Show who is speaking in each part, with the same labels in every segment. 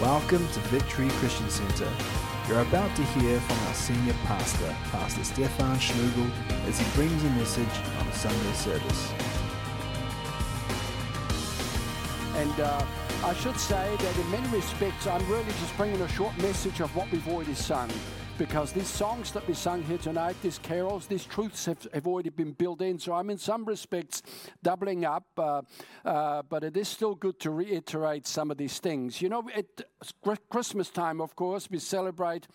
Speaker 1: Welcome to Victory Christian Center. You're about to hear from our senior pastor, Pastor Stefan Schlugel, as he brings a message on a Sunday service.
Speaker 2: And uh, I should say that in many respects, I'm really just bringing a short message of what we've already sung. Because these songs that we sung here tonight, these carols, these truths have, have already been built in. So I'm in some respects doubling up, uh, uh, but it is still good to reiterate some of these things. You know, at Christmas time, of course, we celebrate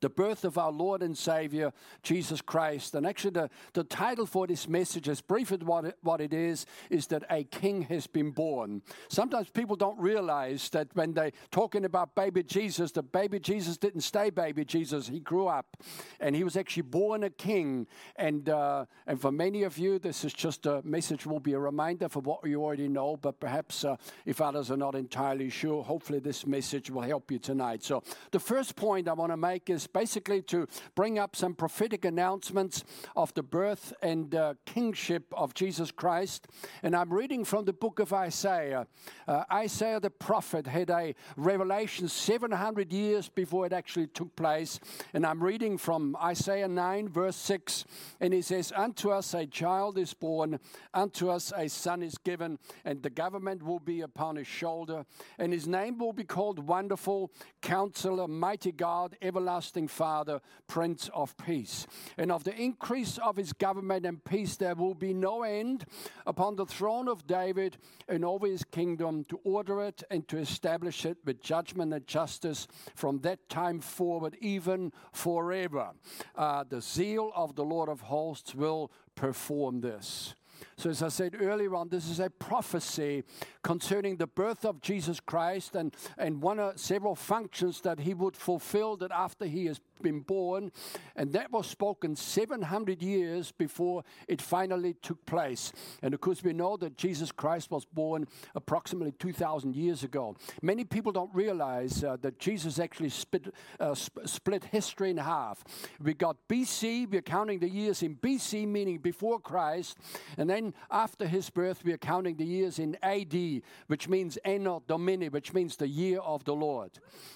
Speaker 2: the birth of our Lord and Savior, Jesus Christ. And actually, the, the title for this message, as brief as what it, what it is, is that a king has been born. Sometimes people don't realize that when they're talking about baby Jesus, the baby Jesus didn't stay baby Jesus. He grew up and he was actually born a king. And, uh, and for many of you, this is just a message, will be a reminder for what you already know, but perhaps uh, if others are not entirely sure, hopefully this message will help you tonight. So, the first point I want to make is basically to bring up some prophetic announcements of the birth and uh, kingship of Jesus Christ. And I'm reading from the book of Isaiah. Uh, Isaiah the prophet had a revelation 700 years before it actually took place. And I'm reading from Isaiah 9, verse 6. And he says, Unto us a child is born, unto us a son is given, and the government will be upon his shoulder. And his name will be called Wonderful, Counselor, Mighty God, Everlasting everlasting Father, Prince of Peace. And of the increase of his government and peace there will be no end upon the throne of David and over his kingdom to order it and to establish it with judgment and justice from that time forward, even forever. Uh, the zeal of the Lord of hosts will perform this. So, as I said earlier on, this is a prophecy concerning the birth of Jesus Christ and, and one of several functions that he would fulfill that after he has been born. And that was spoken 700 years before it finally took place. And of course, we know that Jesus Christ was born approximately 2,000 years ago. Many people don't realize uh, that Jesus actually split, uh, sp- split history in half. We got BC, we're counting the years in BC, meaning before Christ. And then after his birth, we are counting the years in AD, which means Anno Domini, which means the year of the Lord.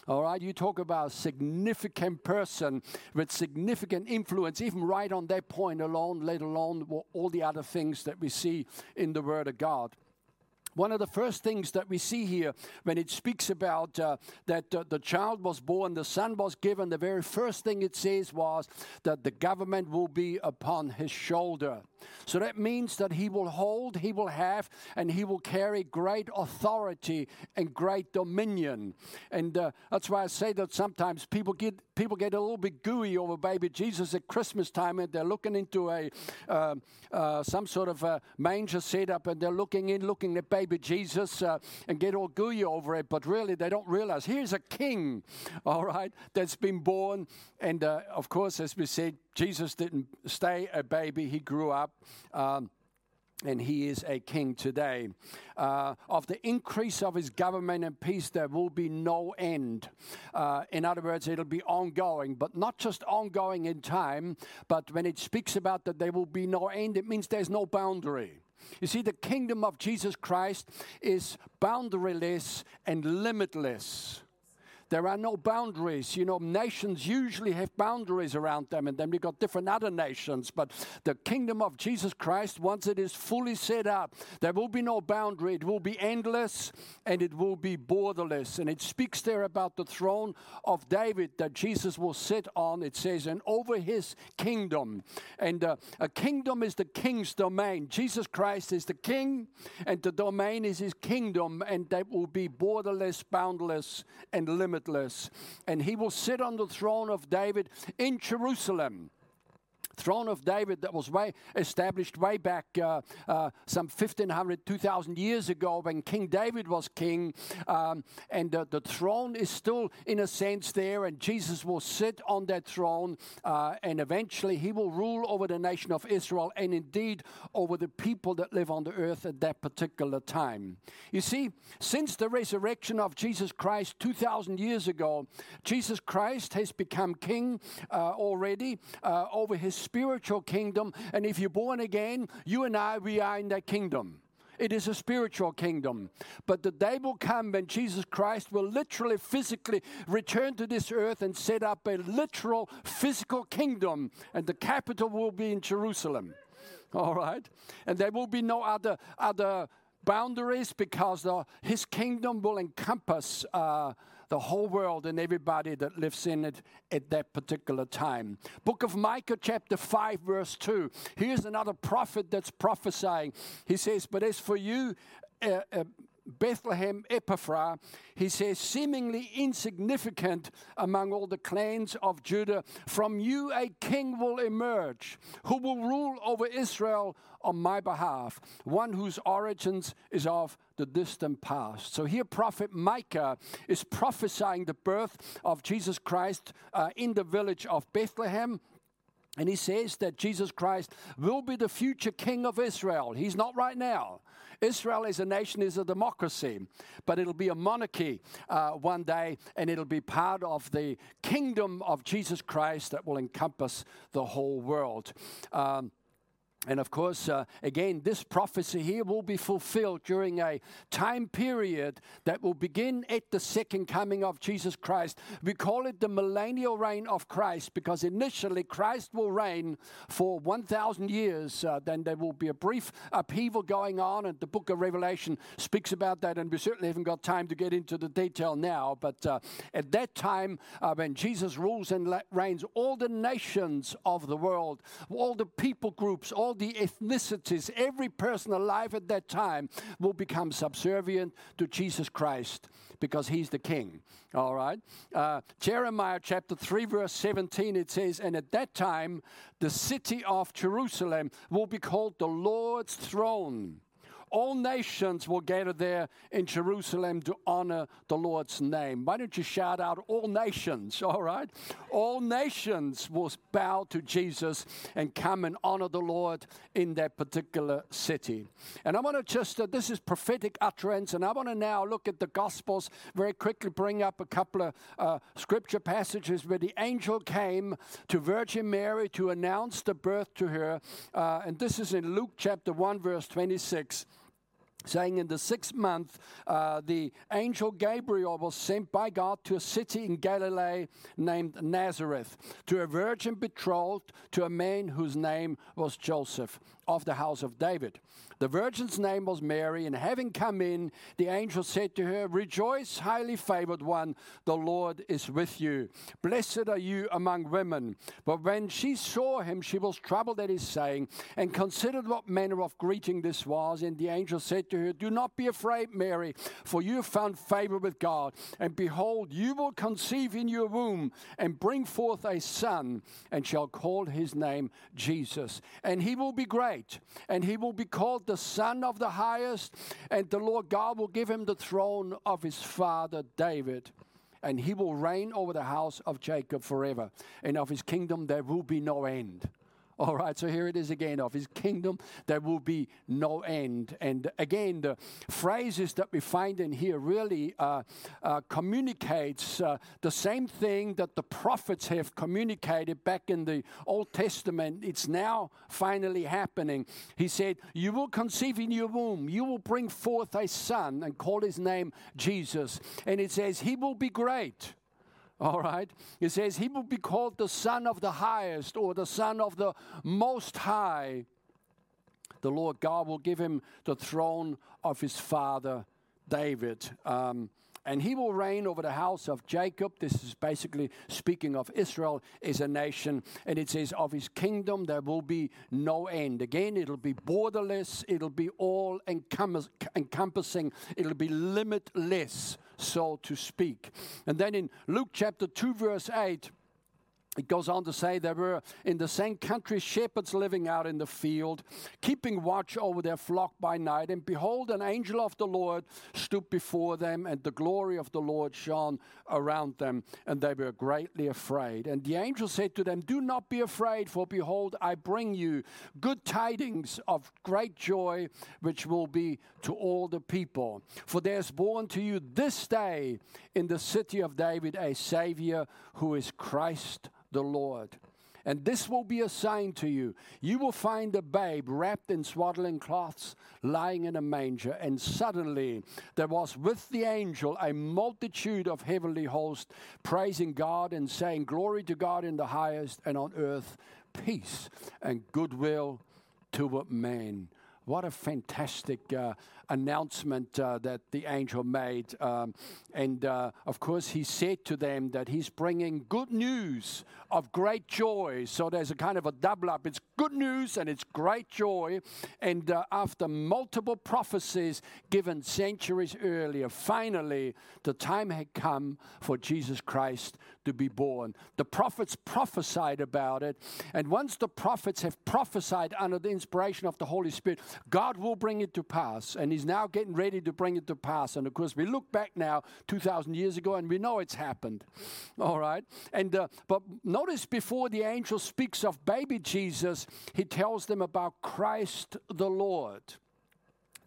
Speaker 2: All right, you talk about significant person with significant influence, even right on that point alone, let alone all the other things that we see in the Word of God. One of the first things that we see here when it speaks about uh, that uh, the child was born, the son was given, the very first thing it says was that the government will be upon his shoulder. So that means that he will hold, he will have, and he will carry great authority and great dominion. And uh, that's why I say that sometimes people get people get a little bit gooey over baby Jesus at Christmas time, and they're looking into a uh, uh, some sort of a manger setup, and they're looking in, looking at baby Jesus, uh, and get all gooey over it. But really, they don't realize here's a king, all right, that's been born, and uh, of course, as we said, Jesus didn't stay a baby; he grew up. Um, and he is a king today. Uh, of the increase of his government and peace, there will be no end. Uh, in other words, it'll be ongoing, but not just ongoing in time, but when it speaks about that there will be no end, it means there's no boundary. You see, the kingdom of Jesus Christ is boundaryless and limitless. There are no boundaries. You know, nations usually have boundaries around them, and then we've got different other nations. But the kingdom of Jesus Christ, once it is fully set up, there will be no boundary. It will be endless and it will be borderless. And it speaks there about the throne of David that Jesus will sit on, it says, and over his kingdom. And uh, a kingdom is the king's domain. Jesus Christ is the king, and the domain is his kingdom, and that will be borderless, boundless, and limitless limitless. And he will sit on the throne of David in Jerusalem throne of David that was way established way back uh, uh, some 1500, 2000 years ago when King David was king. Um, and uh, the throne is still, in a sense, there, and Jesus will sit on that throne, uh, and eventually he will rule over the nation of Israel and indeed over the people that live on the earth at that particular time. You see, since the resurrection of Jesus Christ 2000 years ago, Jesus Christ has become king uh, already uh, over his spiritual kingdom. And if you're born again, you and I, we are in that kingdom. it is a spiritual kingdom. But the day will come when Jesus Christ will literally, physically return to this earth and set up a literal physical kingdom, and the capital will be in Jerusalem. All right? And there will be no other, other boundaries because the, his kingdom will encompass uh, the whole world and everybody that lives in it at that particular time. Book of Micah, chapter 5, verse 2. Here's another prophet that's prophesying. He says, But as for you, uh, uh, Bethlehem Ephrathah, he says, seemingly insignificant among all the clans of Judah, from you a king will emerge who will rule over Israel on my behalf, one whose origins is of the distant past. So here, prophet Micah is prophesying the birth of Jesus Christ uh, in the village of Bethlehem. And he says that Jesus Christ will be the future king of Israel. He's not right now. Israel as a nation is a democracy, but it'll be a monarchy uh, one day, and it'll be part of the kingdom of Jesus Christ that will encompass the whole world. Um, and of course, uh, again, this prophecy here will be fulfilled during a time period that will begin at the second coming of Jesus Christ. We call it the millennial reign of Christ because initially Christ will reign for 1,000 years. Uh, then there will be a brief upheaval going on, and the book of Revelation speaks about that. And we certainly haven't got time to get into the detail now. But uh, at that time, uh, when Jesus rules and reigns, all the nations of the world, all the people groups, all all the ethnicities, every person alive at that time will become subservient to Jesus Christ because he's the king. All right? Uh, Jeremiah chapter 3, verse 17, it says, And at that time, the city of Jerusalem will be called the Lord's throne all nations will gather there in Jerusalem to honor the Lord's name. Why don't you shout out, All nations, all right? All nations will bow to Jesus and come and honor the Lord in that particular city. And I want to just, uh, this is prophetic utterance, and I want to now look at the Gospels very quickly, bring up a couple of uh, scripture passages where the angel came to Virgin Mary to announce the birth to her. Uh, and this is in Luke chapter 1, verse 26 saying in the sixth month, uh, the angel Gabriel was sent by God to a city in Galilee named Nazareth, to a virgin betrothed to a man whose name was Joseph of the house of David. The virgin's name was Mary, and having come in, the angel said to her, Rejoice, highly favored one, the Lord is with you. Blessed are you among women. But when she saw him, she was troubled at his saying, and considered what manner of greeting this was. And the angel said to her, Do not be afraid, Mary, for you have found favor with God. And behold, you will conceive in your womb and bring forth a son, and shall call his name Jesus. And he will be great, and he will be called the Son of the highest, and the Lord God will give him the throne of his father David. And he will reign over the house of Jacob forever, and of his kingdom there will be no end. All right, so here it is again of his kingdom, there will be no end. And again, the phrases that we find in here really uh, uh, communicates uh, the same thing that the prophets have communicated back in the Old Testament. It's now finally happening. He said, You will conceive in your womb, you will bring forth a son and call his name Jesus. And it says, He will be great. All right. It says he will be called the Son of the Highest or the Son of the Most High. The Lord God will give him the throne of his father David. Um, and he will reign over the house of Jacob. This is basically speaking of Israel as a nation. And it says, Of his kingdom there will be no end. Again, it'll be borderless, it'll be all encompassing, it'll be limitless so to speak. And then in Luke chapter 2, verse 8, it goes on to say there were in the same country shepherds living out in the field, keeping watch over their flock by night. And behold, an angel of the Lord stood before them, and the glory of the Lord shone around them, and they were greatly afraid. And the angel said to them, Do not be afraid, for behold, I bring you good tidings of great joy, which will be to all the people. For there is born to you this day in the city of David a Savior who is Christ the Lord. And this will be a sign to you. You will find a babe wrapped in swaddling cloths, lying in a manger. And suddenly there was with the angel a multitude of heavenly hosts, praising God and saying, Glory to God in the highest, and on earth peace and goodwill toward men. What a fantastic uh, announcement uh, that the angel made. Um, and uh, of course, he said to them that he's bringing good news of great joy. So there's a kind of a double up. It's good news and it's great joy. And uh, after multiple prophecies given centuries earlier, finally the time had come for Jesus Christ to be born. The prophets prophesied about it. And once the prophets have prophesied under the inspiration of the Holy Spirit, God will bring it to pass. And He's now getting ready to bring it to pass. And of course, we look back now 2,000 years ago and we know it's happened. All right. And, uh, but notice before the angel speaks of baby Jesus, he tells them about Christ the Lord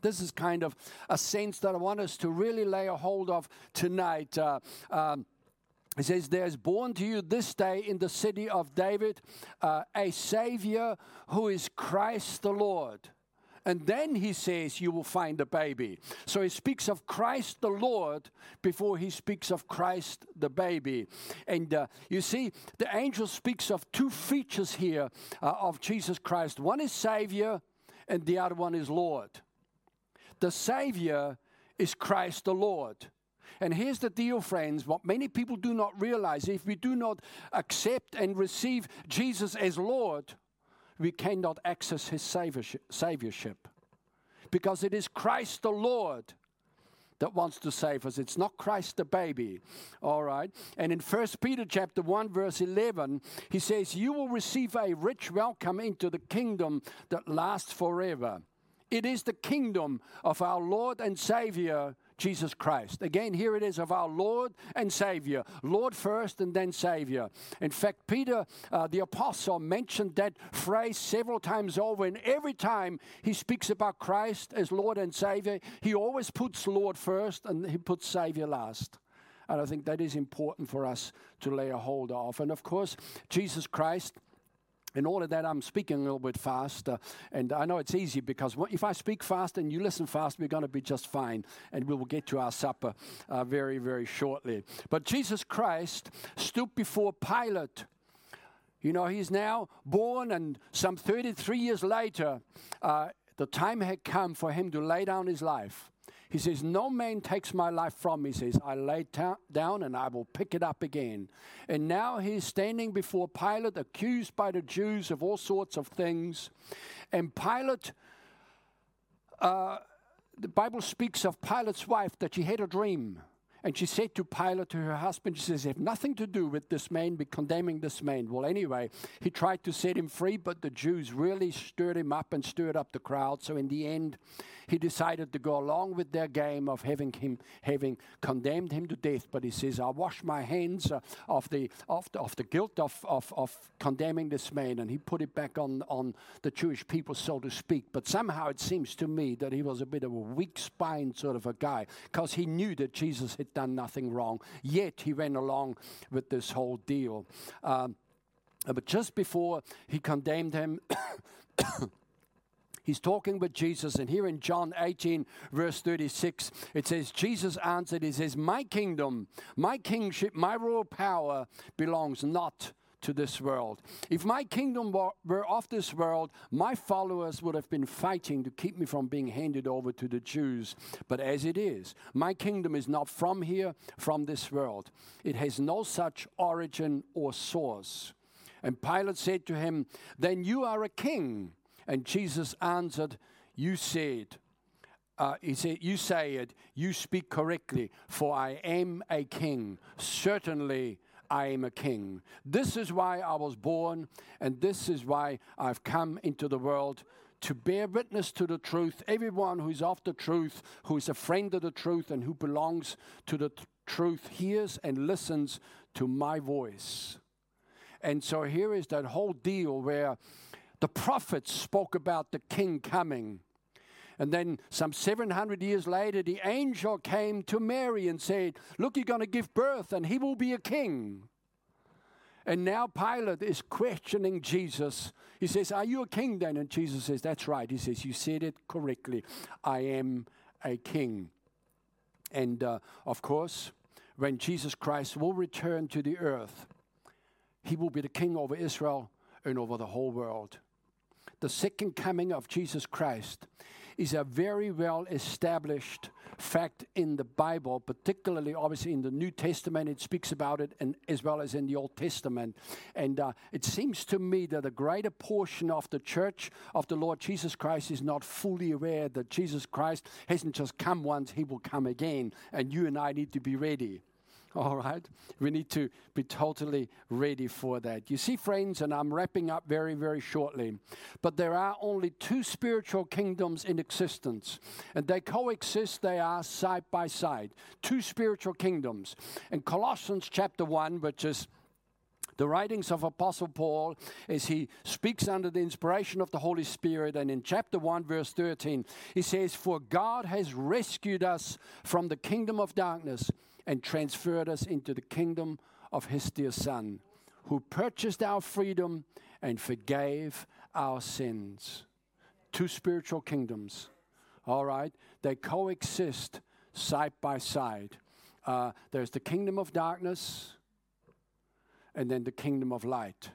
Speaker 2: this is kind of a sense that I want us to really lay a hold of tonight. Uh, um, says, There is born to you this day in the city of David uh, a Savior who is Christ the Lord. And then he says, You will find a baby. So he speaks of Christ the Lord before he speaks of Christ the baby. And uh, you see, the angel speaks of two features here uh, of Jesus Christ one is Savior, and the other one is Lord. The Savior is Christ the Lord. And here's the deal, friends what many people do not realize if we do not accept and receive Jesus as Lord, we cannot access his saviorship. Because it is Christ the Lord that wants to save us. It's not Christ the baby. All right. And in 1 Peter chapter 1 verse 11, he says, "You will receive a rich welcome into the kingdom that lasts forever." It is the kingdom of our Lord and Savior Jesus Christ. Again, here it is of our Lord and Savior. Lord first and then Savior. In fact, Peter, uh, the apostle, mentioned that phrase several times over, and every time he speaks about Christ as Lord and Savior, he always puts Lord first and he puts Savior last. And I think that is important for us to lay a hold of. And of course, Jesus Christ in all of that, I'm speaking a little bit fast, uh, and I know it's easy because if I speak fast and you listen fast, we're going to be just fine, and we will get to our supper uh, very, very shortly. But Jesus Christ stood before Pilate. You know, he's now born, and some 33 years later, uh, the time had come for him to lay down his life. He says, No man takes my life from me. He says, I lay ta- down and I will pick it up again. And now he's standing before Pilate, accused by the Jews of all sorts of things. And Pilate, uh, the Bible speaks of Pilate's wife that she had a dream. And she said to Pilate, to her husband, she says, have nothing to do with this man, be condemning this man. Well, anyway, he tried to set him free, but the Jews really stirred him up and stirred up the crowd. So in the end, he decided to go along with their game of having him having condemned him to death. But he says, I wash my hands uh, of, the, of, the, of the guilt of, of, of condemning this man. And he put it back on, on the Jewish people, so to speak. But somehow it seems to me that he was a bit of a weak spine sort of a guy because he knew that Jesus had done nothing wrong. Yet he went along with this whole deal. Um, but just before he condemned him, He's talking with Jesus, and here in John 18, verse 36, it says, Jesus answered, He says, My kingdom, my kingship, my royal power belongs not to this world. If my kingdom were of this world, my followers would have been fighting to keep me from being handed over to the Jews. But as it is, my kingdom is not from here, from this world. It has no such origin or source. And Pilate said to him, Then you are a king. And Jesus answered, You said, uh, he said, You say it, you speak correctly, for I am a king. Certainly I am a king. This is why I was born, and this is why I've come into the world to bear witness to the truth. Everyone who's of the truth, who is a friend of the truth, and who belongs to the t- truth hears and listens to my voice. And so here is that whole deal where the prophets spoke about the king coming. And then, some 700 years later, the angel came to Mary and said, Look, you're going to give birth, and he will be a king. And now Pilate is questioning Jesus. He says, Are you a king then? And Jesus says, That's right. He says, You said it correctly. I am a king. And uh, of course, when Jesus Christ will return to the earth, he will be the king over Israel and over the whole world. The second coming of Jesus Christ is a very well established fact in the Bible, particularly obviously in the New Testament. It speaks about it, and as well as in the Old Testament. And uh, it seems to me that a greater portion of the church of the Lord Jesus Christ is not fully aware that Jesus Christ hasn't just come once; He will come again, and you and I need to be ready. All right? We need to be totally ready for that. You see, friends, and I'm wrapping up very, very shortly, but there are only two spiritual kingdoms in existence, and they coexist, they are side by side. Two spiritual kingdoms. In Colossians chapter 1, which is the writings of Apostle Paul as he speaks under the inspiration of the Holy Spirit. And in chapter 1, verse 13, he says, For God has rescued us from the kingdom of darkness and transferred us into the kingdom of his dear Son, who purchased our freedom and forgave our sins. Two spiritual kingdoms, all right? They coexist side by side. Uh, there's the kingdom of darkness and then the kingdom of light.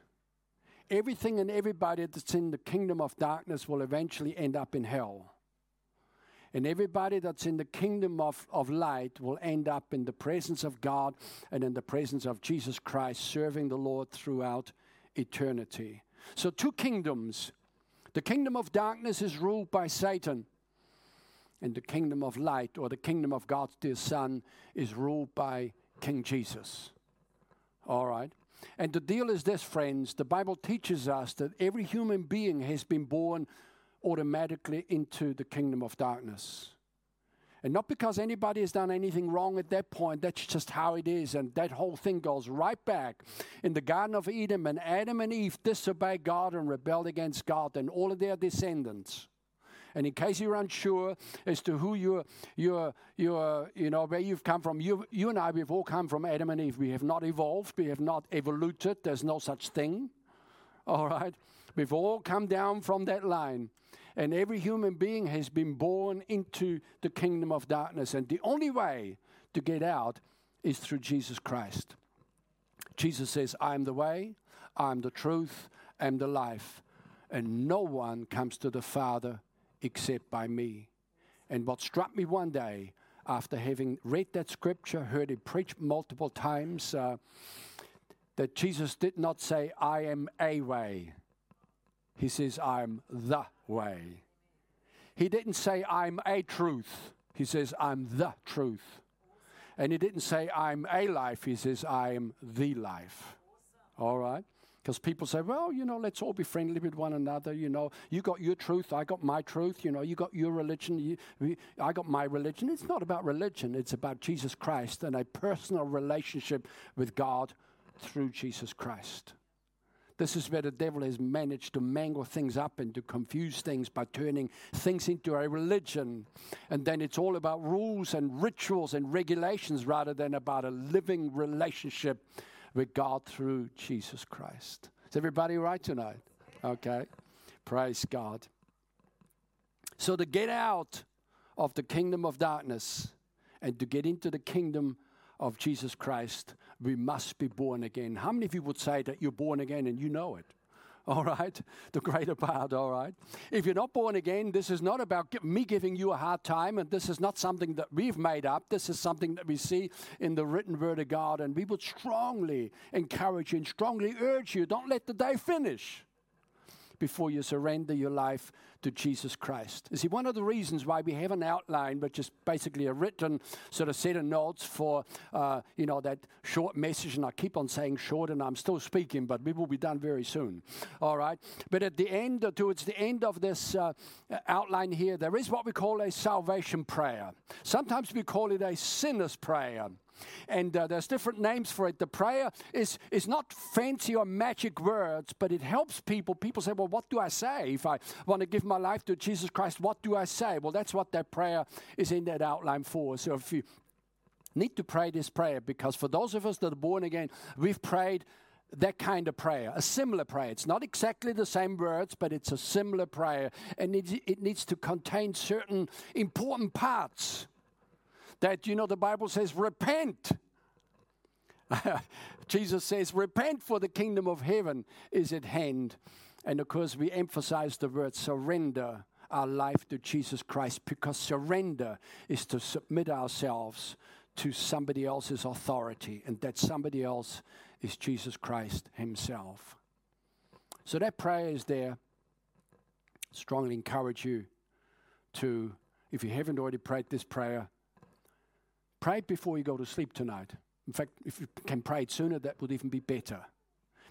Speaker 2: Everything and everybody that's in the kingdom of darkness will eventually end up in hell. And everybody that's in the kingdom of, of light will end up in the presence of God and in the presence of Jesus Christ, serving the Lord throughout eternity. So, two kingdoms. The kingdom of darkness is ruled by Satan, and the kingdom of light, or the kingdom of God's dear Son, is ruled by King Jesus. All right? And the deal is this, friends the Bible teaches us that every human being has been born automatically into the kingdom of darkness. And not because anybody has done anything wrong at that point, that's just how it is. And that whole thing goes right back in the Garden of Eden when Adam and Eve disobeyed God and rebelled against God and all of their descendants. And in case you're unsure as to who you're, you're, you're, you know, where you've come from, you, you and I, we've all come from Adam and Eve. We have not evolved, we have not evoluted, there's no such thing. All right? We've all come down from that line. And every human being has been born into the kingdom of darkness. And the only way to get out is through Jesus Christ. Jesus says, I am the way, I am the truth, I am the life. And no one comes to the Father except by me. And what struck me one day, after having read that scripture, heard it preached multiple times, uh, that Jesus did not say, I am a way. He says, I'm the way. He didn't say, I'm a truth. He says, I'm the truth. And he didn't say, I'm a life. He says, I am the life. All right? Because people say, well, you know, let's all be friendly with one another. You know, you got your truth, I got my truth. You know, you got your religion, you, I got my religion. It's not about religion, it's about Jesus Christ and a personal relationship with God through Jesus Christ. This is where the devil has managed to mangle things up and to confuse things by turning things into a religion. And then it's all about rules and rituals and regulations rather than about a living relationship with God through Jesus Christ. Is everybody right tonight? Okay. Praise God. So to get out of the kingdom of darkness and to get into the kingdom of Jesus Christ, we must be born again. How many of you would say that you're born again and you know it? All right, the greater part, all right. If you're not born again, this is not about me giving you a hard time, and this is not something that we've made up. This is something that we see in the written word of God, and we would strongly encourage you and strongly urge you don't let the day finish before you surrender your life to Jesus Christ. You see, one of the reasons why we have an outline, which is basically a written sort of set of notes for, uh, you know, that short message, and I keep on saying short, and I'm still speaking, but we will be done very soon. All right. But at the end, towards the end of this uh, outline here, there is what we call a salvation prayer. Sometimes we call it a sinner's prayer. And uh, there's different names for it. The prayer is, is not fancy or magic words, but it helps people. People say, Well, what do I say? If I want to give my life to Jesus Christ, what do I say? Well, that's what that prayer is in that outline for. So if you need to pray this prayer, because for those of us that are born again, we've prayed that kind of prayer, a similar prayer. It's not exactly the same words, but it's a similar prayer. And it, it needs to contain certain important parts that, you know, the Bible says, repent. Jesus says, repent for the kingdom of heaven is at hand. And of course, we emphasize the word surrender our life to Jesus Christ because surrender is to submit ourselves to somebody else's authority, and that somebody else is Jesus Christ Himself. So that prayer is there. Strongly encourage you to, if you haven't already prayed this prayer, pray it before you go to sleep tonight. In fact, if you can pray it sooner, that would even be better.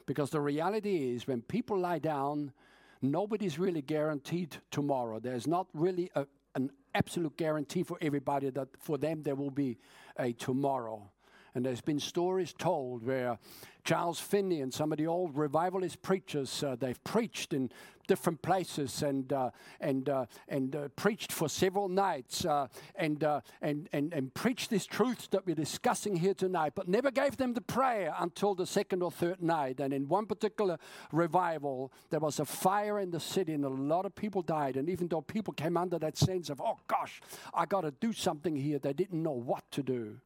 Speaker 2: Because the reality is, when people lie down, nobody's really guaranteed tomorrow. There's not really a, an absolute guarantee for everybody that for them there will be a tomorrow. And there's been stories told where Charles Finney and some of the old revivalist preachers, uh, they've preached in different places and, uh, and, uh, and uh, preached for several nights uh, and, uh, and, and, and preached these truths that we're discussing here tonight, but never gave them the prayer until the second or third night. And in one particular revival, there was a fire in the city and a lot of people died. And even though people came under that sense of, oh gosh, I got to do something here, they didn't know what to do.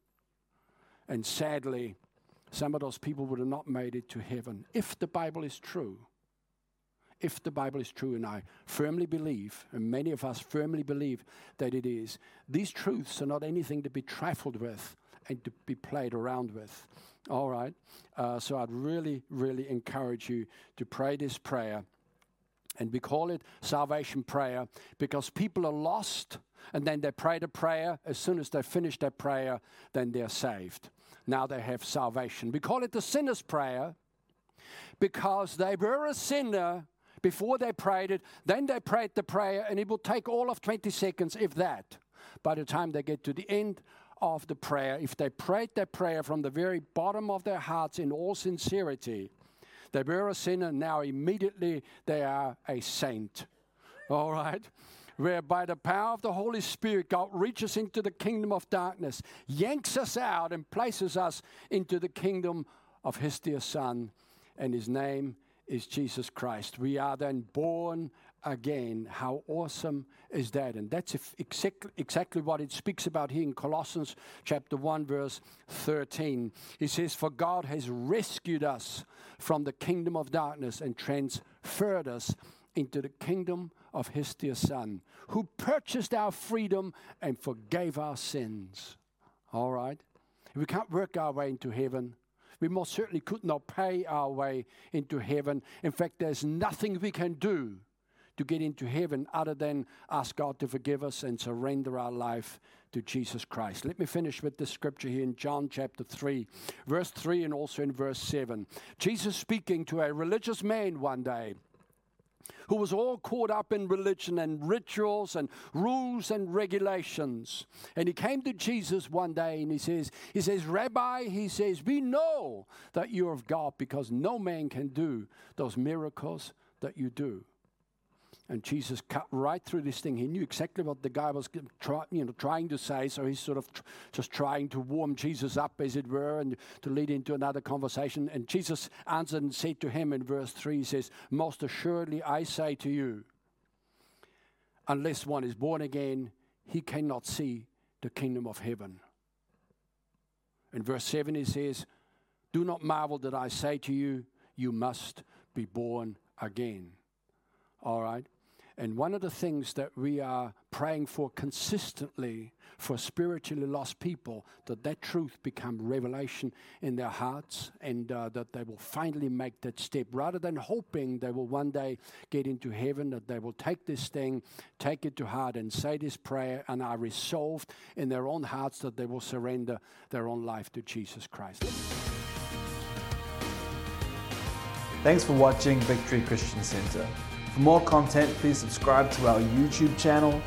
Speaker 2: And sadly, some of those people would have not made it to heaven if the Bible is true. If the Bible is true, and I firmly believe, and many of us firmly believe that it is, these truths are not anything to be trifled with and to be played around with. All right? Uh, so I'd really, really encourage you to pray this prayer. And we call it salvation prayer because people are lost and then they pray the prayer. As soon as they finish their prayer, then they're saved. Now they have salvation. We call it the sinner's prayer because they were a sinner before they prayed it. Then they prayed the prayer, and it will take all of 20 seconds, if that. By the time they get to the end of the prayer, if they prayed their prayer from the very bottom of their hearts in all sincerity, they were a sinner, now immediately they are a saint. All right? where by the power of the Holy Spirit, God reaches into the kingdom of darkness, yanks us out, and places us into the kingdom of His dear Son, and His name is Jesus Christ. We are then born again. How awesome is that? And that's exactly, exactly what it speaks about here in Colossians chapter 1, verse 13. He says, For God has rescued us from the kingdom of darkness and transferred us into the kingdom of his dear Son, who purchased our freedom and forgave our sins. All right? We can't work our way into heaven. We most certainly could not pay our way into heaven. In fact, there's nothing we can do to get into heaven other than ask God to forgive us and surrender our life to Jesus Christ. Let me finish with this scripture here in John chapter 3, verse 3, and also in verse 7. Jesus speaking to a religious man one day who was all caught up in religion and rituals and rules and regulations. And he came to Jesus one day and he says, he says, Rabbi, he says, we know that you're of God because no man can do those miracles that you do. And Jesus cut right through this thing. He knew exactly what the guy was try, you know, trying to say, so he's sort of tr- just trying to warm Jesus up, as it were, and to lead into another conversation. And Jesus answered and said to him in verse 3, he says, Most assuredly I say to you, unless one is born again, he cannot see the kingdom of heaven. In verse 7, he says, Do not marvel that I say to you, you must be born again. All right? And one of the things that we are praying for consistently for spiritually lost people, that that truth become revelation in their hearts and uh, that they will finally make that step. Rather than hoping they will one day get into heaven, that they will take this thing, take it to heart and say this prayer and are resolved in their own hearts that they will surrender their own life to Jesus Christ.
Speaker 1: Thanks for watching Victory Christian Center. For more content, please subscribe to our YouTube channel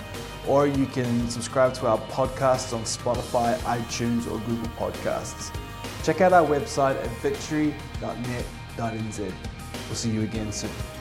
Speaker 1: or you can subscribe to our podcasts on Spotify, iTunes, or Google Podcasts. Check out our website at victory.net.nz. We'll see you again soon.